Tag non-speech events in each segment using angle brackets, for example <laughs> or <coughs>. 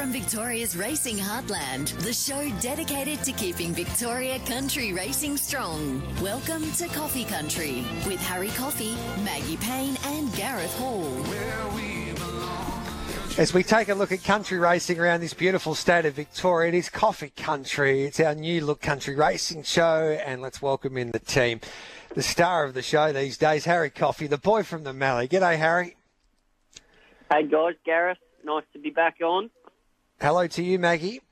from Victoria's racing heartland, the show dedicated to keeping Victoria country racing strong. Welcome to Coffee Country with Harry Coffey, Maggie Payne, and Gareth Hall. As we take a look at country racing around this beautiful state of Victoria, it is Coffee Country. It's our new look country racing show, and let's welcome in the team. The star of the show these days, Harry Coffey, the boy from the Mallee. G'day, Harry. Hey guys, Gareth. Nice to be back on. Hello to you, Maggie.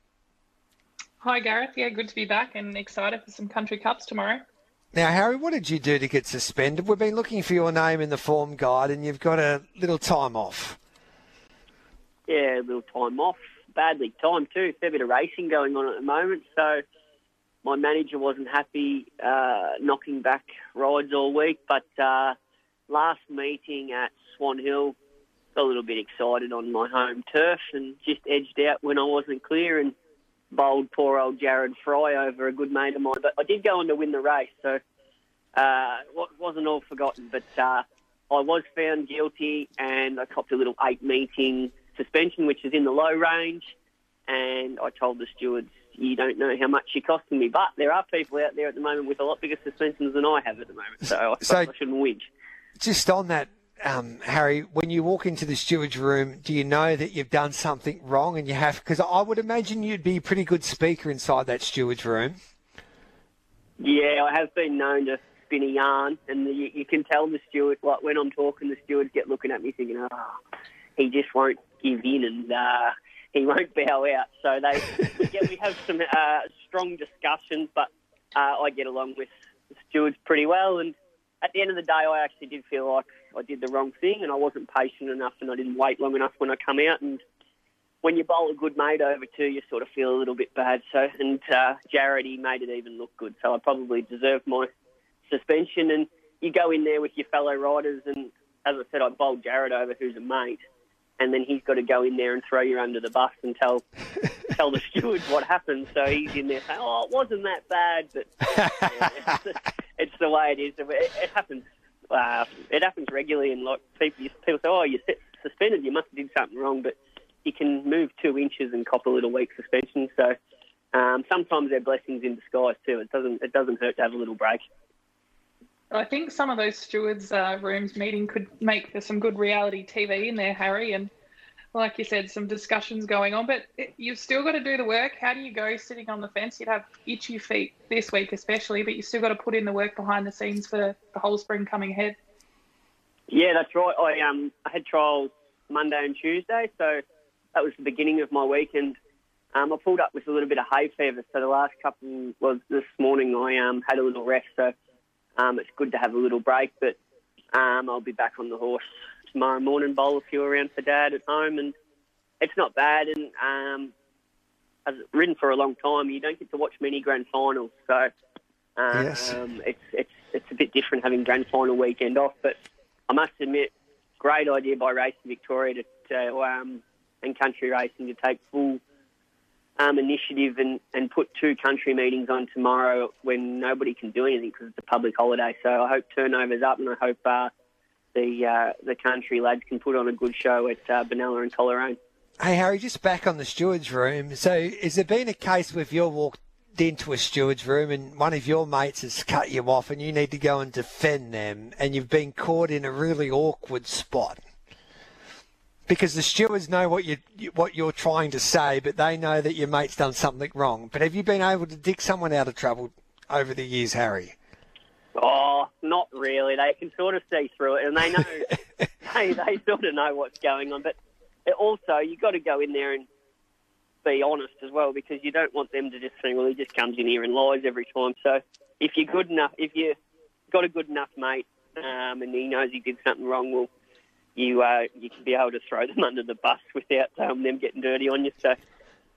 Hi, Gareth. Yeah, good to be back and excited for some country cups tomorrow. Now, Harry, what did you do to get suspended? We've been looking for your name in the form guide, and you've got a little time off. Yeah, a little time off. Badly timed too. Fair bit of racing going on at the moment. So my manager wasn't happy uh, knocking back rides all week. But uh, last meeting at Swan Hill, got a little bit excited on my home turf and just edged out when I wasn't clear and bowled poor old Jared Fry over a good mate of mine. But I did go on to win the race, so uh, it wasn't all forgotten. But uh, I was found guilty and I copped a little eight meeting suspension, which is in the low range. And I told the stewards, you don't know how much you're costing me. But there are people out there at the moment with a lot bigger suspensions than I have at the moment. So I, So- I shouldn't whinge. Just on that, um, Harry, when you walk into the steward's room, do you know that you've done something wrong and you have? Because I would imagine you'd be a pretty good speaker inside that steward's room. Yeah, I have been known to spin a yarn, and you, you can tell the steward, like when I'm talking, the stewards get looking at me thinking, oh, he just won't give in and uh, he won't bow out. So they, <laughs> yeah, we have some uh, strong discussions, but uh, I get along with the stewards pretty well. And at the end of the day, I actually did feel like I did the wrong thing, and I wasn't patient enough, and I didn't wait long enough when I come out. And when you bowl a good mate over too, you sort of feel a little bit bad. So, and uh, Jared, he made it even look good. So I probably deserved my suspension. And you go in there with your fellow riders, and as I said, I bowled Jared over, who's a mate, and then he's got to go in there and throw you under the bus and tell <laughs> tell the stewards what happened. So he's in there saying, "Oh, it wasn't that bad," but <laughs> yeah, it's, it's the way it is. It, it happens. Uh, it happens regularly, and like people, people say, "Oh, you're suspended. You must have did something wrong," but you can move two inches and cop a little week suspension. So um, sometimes they're blessings in disguise too. It doesn't it doesn't hurt to have a little break. I think some of those stewards' uh, rooms meeting could make for some good reality TV in there, Harry. And like you said, some discussions going on. But you've still got to do the work. How do you go sitting on the fence? You'd have itchy feet this week, especially, but you still got to put in the work behind the scenes for the whole spring coming ahead. Yeah, that's right. I um I had trials Monday and Tuesday, so that was the beginning of my week, and um, I pulled up with a little bit of hay fever. So the last couple was this morning. I um had a little rest, so um it's good to have a little break. But um I'll be back on the horse tomorrow morning. Bowl a few around for Dad at home, and it's not bad. And um, I've ridden for a long time. You don't get to watch many grand finals, so um, Yes. it's it's it's a bit different having grand final weekend off. But I must admit, great idea by Racing Victoria to, to um, and country racing to take full um, initiative and, and put two country meetings on tomorrow when nobody can do anything because it's a public holiday. So I hope turnover's up and I hope uh, the uh, the country lads can put on a good show at uh, Benalla and Coleraine. Hey, Harry, just back on the steward's room. So, has there been a case where you've walked into a steward's room and one of your mates has cut you off and you need to go and defend them and you've been caught in a really awkward spot? Because the stewards know what you what you're trying to say, but they know that your mate's done something wrong. But have you been able to dig someone out of trouble over the years, Harry? Oh, not really. They can sort of see through it, and they know <laughs> they they sort of know what's going on. But it also, you've got to go in there and be honest as well, because you don't want them to just think, well, he just comes in here and lies every time. So if you're good enough, if you got a good enough mate, um, and he knows he did something wrong, well, you uh, you can be able to throw them <laughs> under the bus without um, them getting dirty on you. So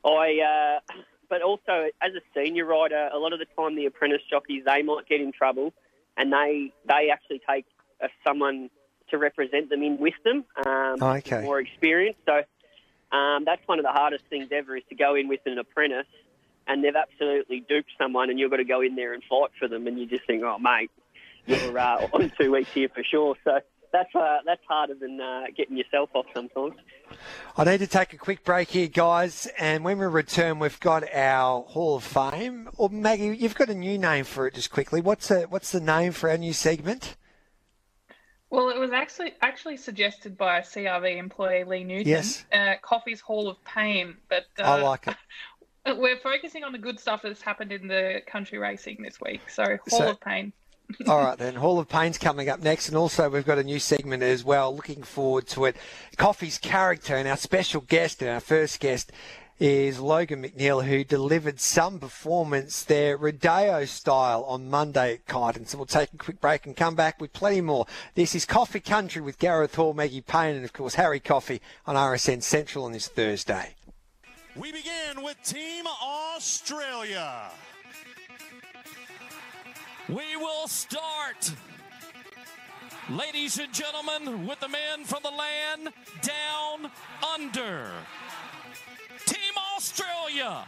I. Uh, but also, as a senior rider, a lot of the time the apprentice jockeys they might get in trouble, and they they actually take uh, someone to represent them in with them, um, Oh, okay. more experience. So um, that's one of the hardest things ever is to go in with an apprentice, and they've absolutely duped someone, and you've got to go in there and fight for them, and you just think, oh mate, you're uh, <laughs> on two weeks here for sure. So that's uh, that's harder than uh, getting yourself off sometimes. I need to take a quick break here, guys, and when we return, we've got our Hall of Fame. Or Maggie, you've got a new name for it. Just quickly, what's the what's the name for our new segment? Well, it was actually actually suggested by a CRV employee Lee Newton. Yes. Uh, Coffee's Hall of Pain, but uh, I like it. <laughs> We're focusing on the good stuff that's happened in the country racing this week. So Hall So- of Pain. All right, then. Hall of Pain's coming up next, and also we've got a new segment as well. Looking forward to it. Coffee's character and our special guest, and our first guest is Logan McNeil, who delivered some performance there, Rodeo style, on Monday at Kyneton. So we'll take a quick break and come back with plenty more. This is Coffee Country with Gareth Hall, Maggie Payne, and of course Harry Coffey on RSN Central on this Thursday. We begin with Team Australia. We will start, ladies and gentlemen, with the man from the land down under. Team Australia.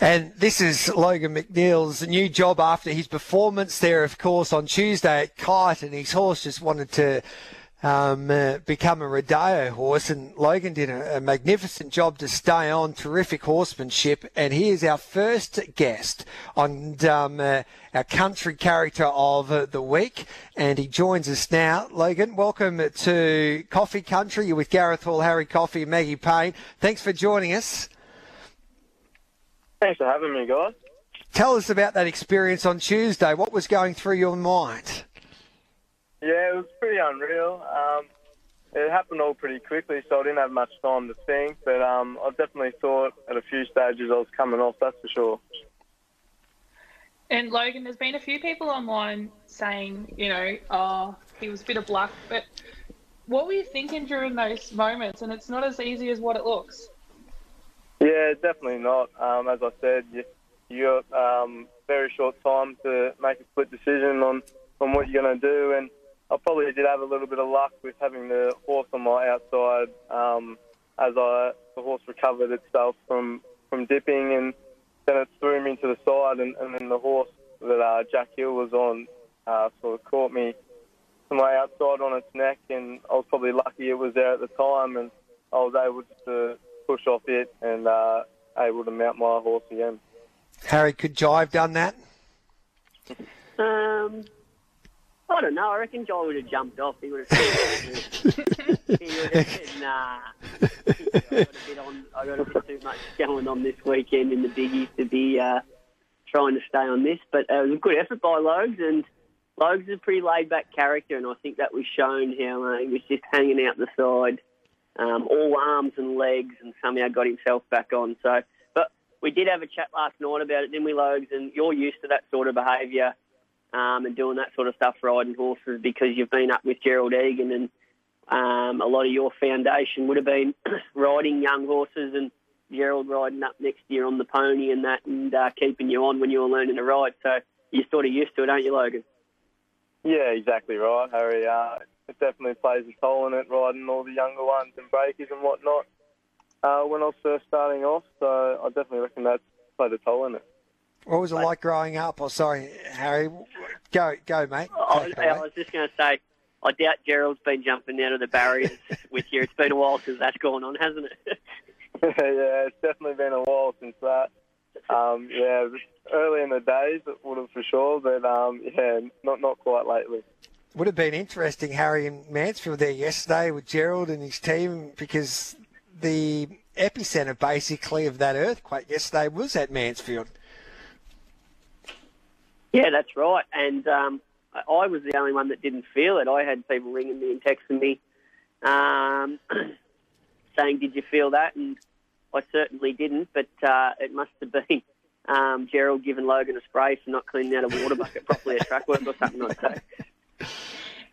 And this is Logan McNeil's new job after his performance there, of course, on Tuesday at Kite, and his horse just wanted to um, uh, become a rodeo horse, and Logan did a, a magnificent job to stay on, terrific horsemanship, and he is our first guest on um, uh, our country character of uh, the week, and he joins us now. Logan, welcome to Coffee Country. You're with Gareth Hall, Harry Coffey, and Maggie Payne. Thanks for joining us. Thanks for having me, guys. Tell us about that experience on Tuesday. What was going through your mind? Yeah, it was pretty unreal. Um, it happened all pretty quickly, so I didn't have much time to think. But um, I definitely thought at a few stages I was coming off. That's for sure. And Logan, there's been a few people online saying, you know, oh, he was a bit of luck, but what were you thinking during those moments? And it's not as easy as what it looks. Yeah, definitely not. Um, as I said, you, you got um, very short time to make a split decision on, on what you're going to do. And I probably did have a little bit of luck with having the horse on my outside um, as I the horse recovered itself from, from dipping and then it threw me to the side and, and then the horse that uh, Jack Hill was on uh, sort of caught me to my outside on its neck and I was probably lucky it was there at the time and I was able just to push off it and uh, able to mount my horse again. Harry, could Jive done that? Um, I don't know. I reckon John would have jumped off. He would have said, he would have said nah. I got a bit on. I got a bit too much going on this weekend in the biggies to be uh, trying to stay on this. But uh, it was a good effort by Logs, and Logs is a pretty laid back character, and I think that was shown how uh, he was just hanging out the side, um, all arms and legs, and somehow got himself back on. So, but we did have a chat last night about it, didn't we, Logs? And you're used to that sort of behaviour um, and doing that sort of stuff riding horses because you've been up with Gerald Egan and um, a lot of your foundation would have been <clears throat> riding young horses and Gerald riding up next year on the pony and that and uh, keeping you on when you were learning to ride. So you're sort of used to it, aren't you, Logan? Yeah, exactly right, Harry. Uh, it definitely plays a toll in it, riding all the younger ones and breakers and whatnot uh, when I was first starting off. So I definitely reckon that's played a toll in it. What was it like growing up? Oh, sorry, Harry. Go, go, mate. I, Take I was just going to say, I doubt Gerald's been jumping out of the barriers <laughs> with you. It's been a while since that's gone on, hasn't it? <laughs> <laughs> yeah, it's definitely been a while since that. Um, yeah, early in the days it would have for sure, but um, yeah, not not quite lately. Would have been interesting, Harry in Mansfield there yesterday with Gerald and his team because the epicenter basically of that earthquake yesterday was at Mansfield. Yeah, that's right. And um, I I was the only one that didn't feel it. I had people ringing me and texting me um, <clears throat> saying, "Did you feel that?" And I certainly didn't. But uh, it must have been <laughs> um, Gerald giving Logan a spray for not cleaning out a water bucket properly at track work or something. like that.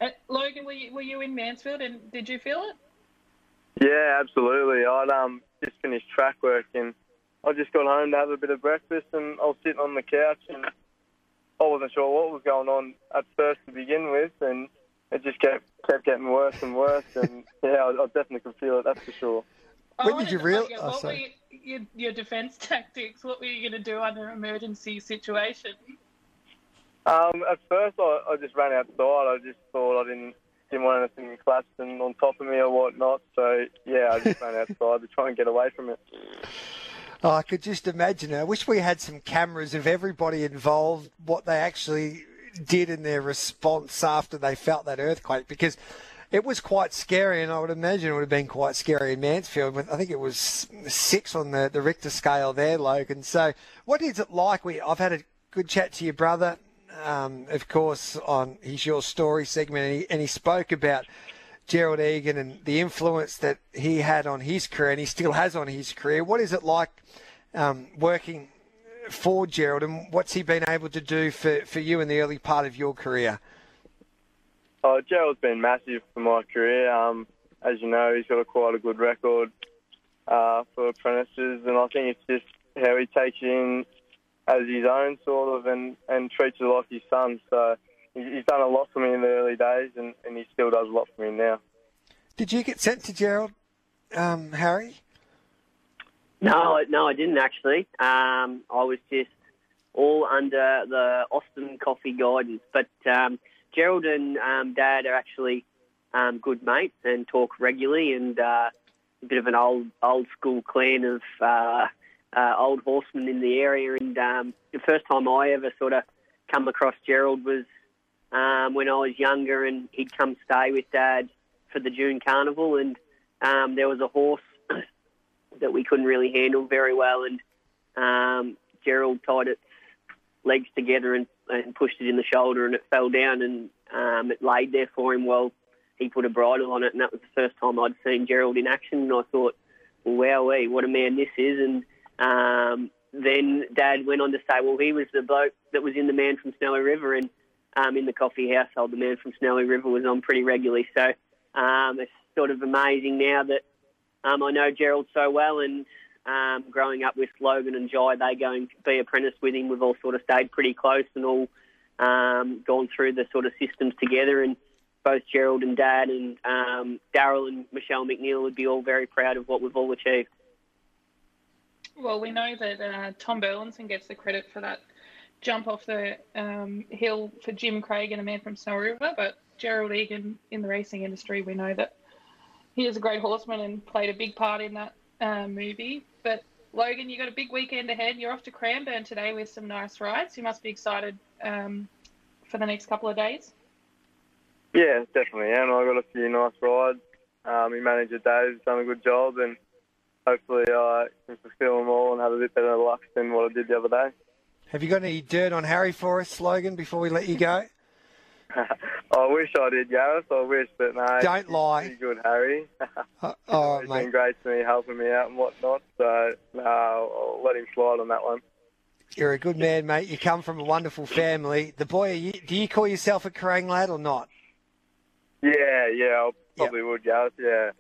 Uh, Logan, were you, were you in Mansfield and did you feel it? Yeah, absolutely. I'd um just finished track work and I just got home to have a bit of breakfast and I was sitting on the couch and I wasn't sure what was going on at first to begin with and it just kept kept getting worse and worse and <laughs> yeah, I, I definitely could feel it. That's for sure. I When did you to real- find out oh, what were you, your, your defence <laughs> tactics? What were you going to do under an emergency situation? Um, at first, I, I just ran outside. I just thought I didn't didn't want anything collapsing on top of me or whatnot. So yeah, I just ran outside to try and get away from it. Oh, I could just imagine. I wish we had some cameras of everybody involved, what they actually did in their response after they felt that earthquake, because it was quite scary, and I would imagine it would have been quite scary in Mansfield. I think it was six on the, the Richter scale there, Logan. So, what is it like? We I've had a good chat to your brother, um, of course, on his Your Story segment, and he, and he spoke about Gerald Egan and the influence that he had on his career, and he still has on his career. What is it like um, working for Gerald, and what's he been able to do for, for you in the early part of your career? Oh, Gerald's been massive for my career. Um, as you know, he's got a quite a good record uh, for apprentices, and I think it's just how he takes you in as his own sort of, and, and treats you like his son. So he's done a lot for me in the early days, and, and he still does a lot for me now. Did you get sent to Gerald, um, Harry? No, no, I didn't actually. Um, I was just all under the Austin Coffey guidance, but. Um, Gerald and um, Dad are actually um, good mates and talk regularly, and uh, a bit of an old old school clan of uh, uh, old horsemen in the area. And um, the first time I ever sort of come across Gerald was um, when I was younger, and he'd come stay with Dad for the June Carnival, and um, there was a horse <coughs> that we couldn't really handle very well, and um, Gerald tied its legs together and and pushed it in the shoulder and it fell down and um, it laid there for him while he put a bridle on it. And that was the first time I'd seen Gerald in action. And I thought, well, wowee, what a man this is. And um, then Dad went on to say, well, he was the bloke that was in the Man from Snowy River. And um, in the Coffey household, the Man from Snowy River was on pretty regularly. So um, it's sort of amazing now that um, I know Gerald so well and um, growing up with Logan and Jai, they go and be apprenticed with him. We've all sort of stayed pretty close and all um, gone through the sort of systems together. And both Gerald and Dad and um, Daryl and Michelle McNeil would be all very proud of what we've all achieved. Well, we know that uh, Tom Burlinson gets the credit for that jump off the um, hill for Jim Craig and a man from Snowy River, but Gerald Egan in the racing industry, we know that he is a great horseman and played a big part in that uh, movie. But Logan, you got a big weekend ahead. You're off to Cranbourne today with some nice rides. You must be excited um, for the next couple of days. Yeah, definitely am. I got a few nice rides. Um, my manager Dave's done a good job, and hopefully I can fulfil them all and have a bit better luck than what I did the other day. Have you got any dirt on Harry for us, Logan, before we let you go? <laughs> I wish I did, Gareth. I wish, but no. Don't lie. Pretty good, Harry. uh, oh, <laughs> He's mate. been great to me, helping me out and whatnot. So no, I'll let him slide on that one. You're a good man, mate. You come from a wonderful family. The boy, you, do you call yourself a Kerang lad or not? Yeah, yeah, I probably yep. would, Gareth. Yeah.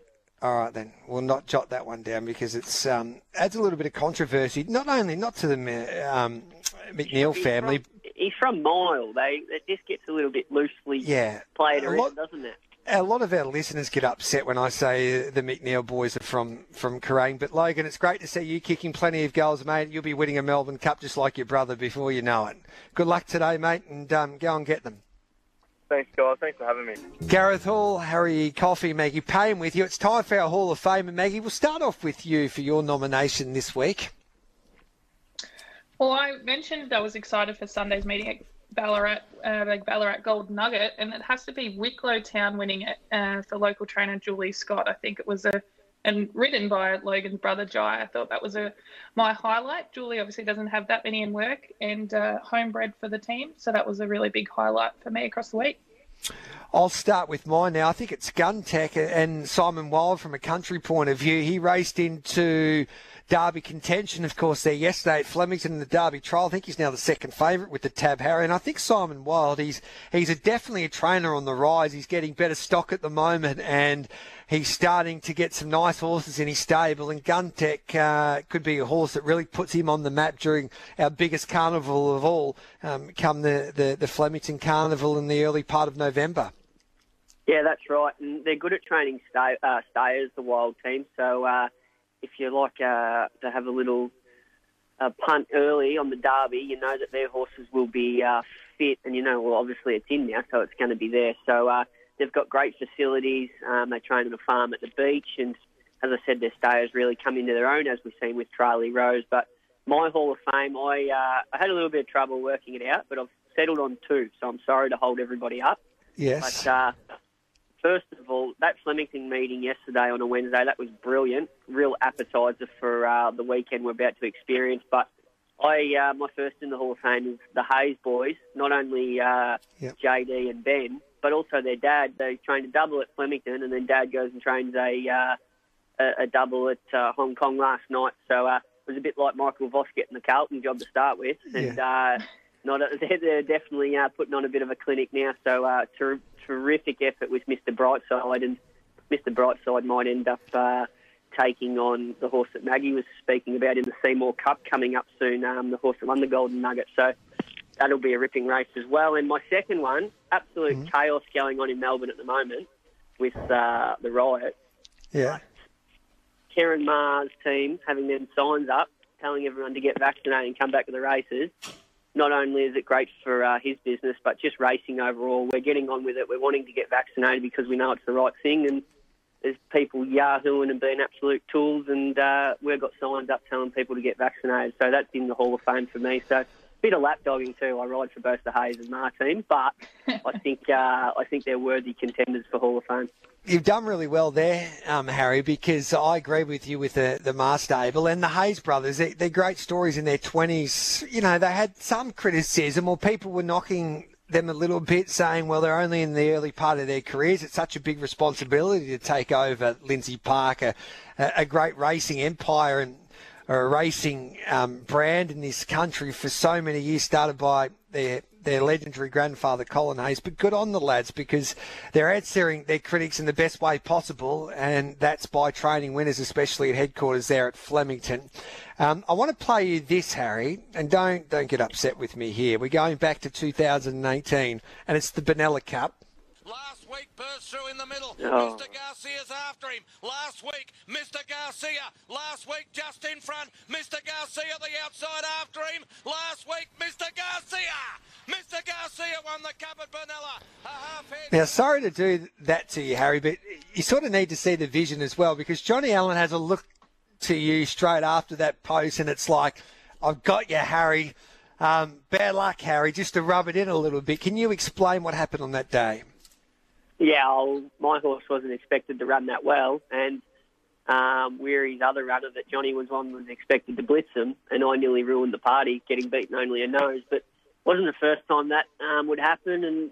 All right, then we'll not jot that one down because it's um, adds a little bit of controversy. Not only not to the um, McNeil family. From, he's from Mile. They it just gets a little bit loosely yeah. played around, doesn't it? A lot of our listeners get upset when I say the McNeil boys are from from Kerang. But Logan, it's great to see you kicking plenty of goals, mate. You'll be winning a Melbourne Cup just like your brother before you know it. Good luck today, mate, and um, go and get them. Thanks, guys. Thanks for having me. Gareth Hall, Harry Coffey, Maggie Payne with you. It's time for our Hall of Fame. And Maggie, we'll start off with you for your nomination this week. Well, I mentioned I was excited for Sunday's meeting at Ballarat, uh, like Ballarat Gold Nugget, and it has to be Wicklow Town winning it uh, for local trainer Julie Scott. I think it was a and ridden by Logan's brother Jai. I thought that was a my highlight. Julie obviously doesn't have that many in work and uh, homebred for the team, so that was a really big highlight for me across the week. I'll start with mine now. I think it's Gun Tech and Symon Wilde from a country point of view. He raced into Derby contention, of course, there yesterday at Flemington in the Derby trial. I think he's now the second favourite with the Tab Harry. And I think Symon Wilde, he's he's a, definitely a trainer on the rise. He's getting better stock at the moment and he's starting to get some nice horses in his stable. And Guntech uh, could be a horse that really puts him on the map during our biggest carnival of all, um, come the, the, the Flemington Carnival in the early part of November. Yeah, that's right. And they're good at training stay, uh, stayers, the Wilde team. So, uh, if you like uh, to have a little punt early on the Derby, you know that their horses will be uh, fit, and you know, well, obviously it's in now, so it's going to be there. So uh, they've got great facilities. Um, they train on a farm at the beach, and as I said, their stayers really come into their own, as we've seen with Tralee Rose. But my Hall of Fame, I uh, I had a little bit of trouble working it out, but I've settled on two, so I'm sorry to hold everybody up. Yes. But uh, first of all, that Flemington meeting yesterday on a Wednesday, that was brilliant. Real appetizer for uh, the weekend we're about to experience. But I, uh, my first in the Hall of Fame is the Hayes boys. Not only uh, Yep. JD and Ben, but also their dad. They trained a double at Flemington, and then Dad goes and trains a uh, a, a double at uh, Hong Kong last night. So uh, it was a bit like Michael Voss getting the Carlton job to start with, and uh, not a, <laughs> they're, they're definitely uh, putting on a bit of a clinic now. So uh, ter- terrific effort with Mr. Brightside, and Mr. Brightside might end up uh, taking on the horse that Maggie was speaking about in the Seymour Cup coming up soon, um, the horse that won the Golden Nugget. So that'll be a ripping race as well. And my second one, absolute chaos going on in Melbourne at the moment with uh, the riot. Yeah. Ciaron Maher's team having them signs up telling everyone to get vaccinated and come back to the races. Not only is it great for uh, his business, but just racing overall. We're getting on with it. We're wanting to get vaccinated because we know it's the right thing. And there's people yahooing and being absolute tools, and uh, we've got signs up telling people to get vaccinated. So that's in the Hall of Fame for me. So bit of lapdogging too. I ride for both the Hayes and Martin, but <laughs> I think uh, I think they're worthy contenders for Hall of Fame. You've done really well there, um, Harry, because I agree with you with the, the Maher stable and the Hayes brothers. They, they're great stories in their 20s. You know, they had some criticism or people were knocking them a little bit, saying, well, they're only in the early part of their careers. It's such a big responsibility to take over Lindsay Parker, a, a great racing empire and or a racing um, brand in this country for so many years, started by their their legendary grandfather Colin Hayes. But good on the lads because they're answering their critics in the best way possible, and that's by training winners, especially at headquarters there at Flemington. Um, I want to play you this, Harry, and don't don't get upset with me here. We're going back to 2018, and it's the Benalla Cup. Last week burst through in the middle. Oh. Mr. Garcia's after him. Last week, Mr. Garcia. Last week, just in front. Mr. Garcia the outside after him. Last week, Mr. Garcia. Mr. Garcia won the cup at Benalla. A half head. Now, sorry to do that to you, Harry, but you sort of need to see the vision as well because Johnny Allen has a look to you straight after that post, and it's like, I've got you, Harry. Um, bad luck, Harry, just to rub it in a little bit. Can you explain what happened on that day? Yeah, well, my horse wasn't expected to run that well, and um, Weary's other runner that Johnny was on was expected to blitz him, and I nearly ruined the party, getting beaten only a nose. But wasn't the first time that um, would happen, and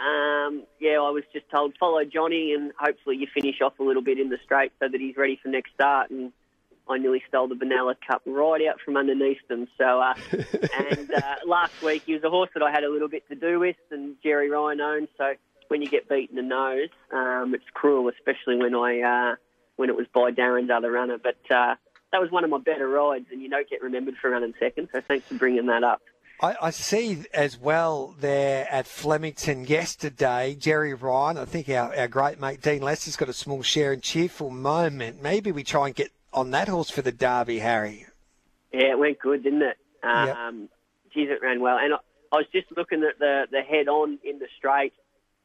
um, yeah, I was just told follow Johnny, and hopefully you finish off a little bit in the straight so that he's ready for next start. And I nearly stole the Benalla Cup right out from underneath them. So, uh, <laughs> and uh, last week he was a horse that I had a little bit to do with, and Gerry Ryan owned. So when you get beaten in the nose, um, it's cruel, especially when I uh, when it was by Darren's other runner. But uh, that was one of my better rides, and you don't get remembered for running second. So thanks for bringing that up. I, I see as well there at Flemington yesterday, Gerry Ryan, I think our, our great mate Dean Lester's got a small share in cheerful moment. Maybe we try and get on that horse for the Derby, Harry. Yeah, it went good, didn't it? Yep. Um, Geez, it ran well. And I, I was just looking at the, the head on in the straight,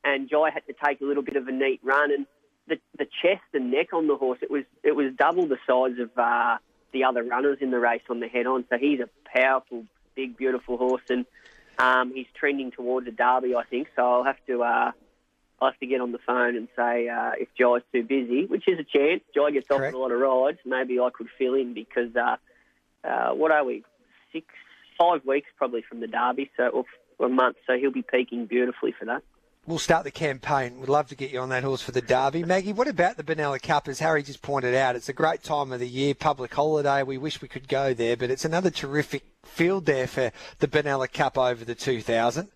and Jai had to take a little bit of a neat run. And the, the chest and neck on the horse, it was it was double the size of uh, the other runners in the race on the head on. So he's a powerful, big, beautiful horse, and um, he's trending towards a derby, I think. So I'll have to. Uh, I'll have to get on the phone and say uh, if Jai's too busy, which is a chance. Jai gets off Correct. a lot of rides. Maybe I could fill in because uh, uh, what are we? Six, five weeks probably from the Derby, so or, or a month. So he'll be peaking beautifully for that. We'll start the campaign. We'd love to get you on that horse for the Derby. Maggie, what about the Benalla Cup? As Harry just pointed out, it's a great time of the year, public holiday. We wish we could go there, but it's another terrific field there for the Benalla Cup over the 2000.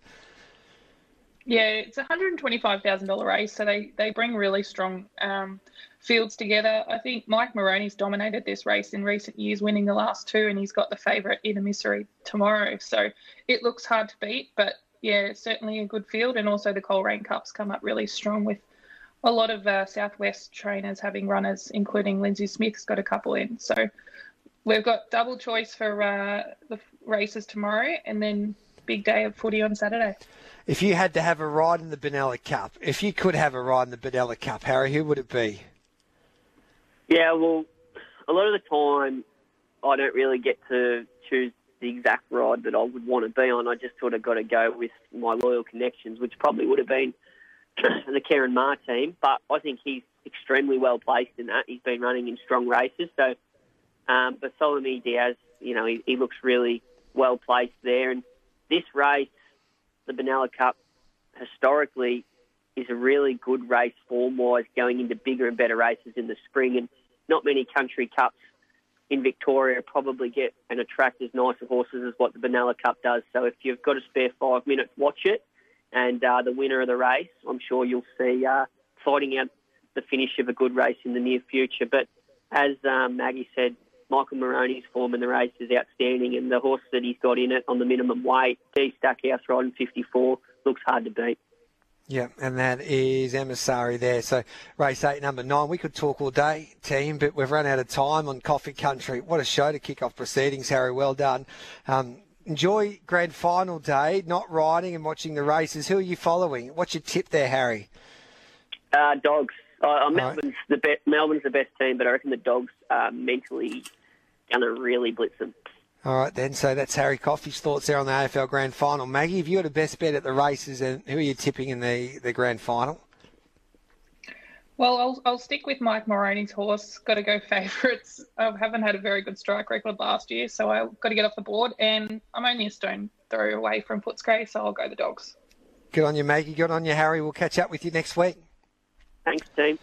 Yeah, it's a hundred and twenty-five thousand dollar race, so they they bring really strong um, fields together. I think Mike Moroney's dominated this race in recent years, winning the last two, and he's got the favourite in Emissary tomorrow. So it looks hard to beat, but yeah, certainly a good field, and also the Coleraine Cups come up really strong with a lot of uh, Southwest trainers having runners, including Lindsay Smith's got a couple in. So we've got double choice for uh, the races tomorrow, and then big day of footy on Saturday. If you had to have a ride in the Benalla Cup, if you could have a ride in the Benalla Cup, Harry, who would it be? Yeah, well, a lot of the time I don't really get to choose the exact ride that I would want to be on. I just sort of got to go with my loyal connections, which probably would have been <clears throat> the Ciaron Maher team. But I think he's extremely well placed in that. He's been running in strong races. So um, Bartholomew Diaz, you know, he, he looks really well placed there. And this race, the Benalla Cup, historically is a really good race form-wise, going into bigger and better races in the spring. And not many country cups in Victoria probably get and attract as nice horses as what the Benalla Cup does. So if you've got a spare five minutes, watch it. And uh, the winner of the race, I'm sure you'll see uh, fighting out the finish of a good race in the near future. But as um, Maggie said, Michael Moroney's form in the race is outstanding, and the horse that he's got in it on the minimum weight, D Stackhouse riding 54, looks hard to beat. Yeah, and that is Emissary there. So race eight, number nine. We could talk all day, team, but we've run out of time on Coffee Country. What a show to kick off proceedings, Harry. Well done. Um, enjoy grand final day, not riding and watching the races. Who are you following? What's your tip there, Harry? Uh, dogs. Uh, Melbourne's right. the best. Melbourne's the best team, but I reckon the dogs are mentally going to really blitz them. All right, then. So that's Harry Coffey's thoughts there on the AFL Grand Final. Maggie, have you got a best bet at the races, and who are you tipping in the, the Grand Final? Well, I'll, I'll stick with Mike Moroney's horse. Got to go favourites. I haven't had a very good strike record last year, so I've got to get off the board. And I'm only a stone throw away from Footscray, so I'll go the dogs. Good on you, Maggie. Good on you, Harry. We'll catch up with you next week. Thanks, team.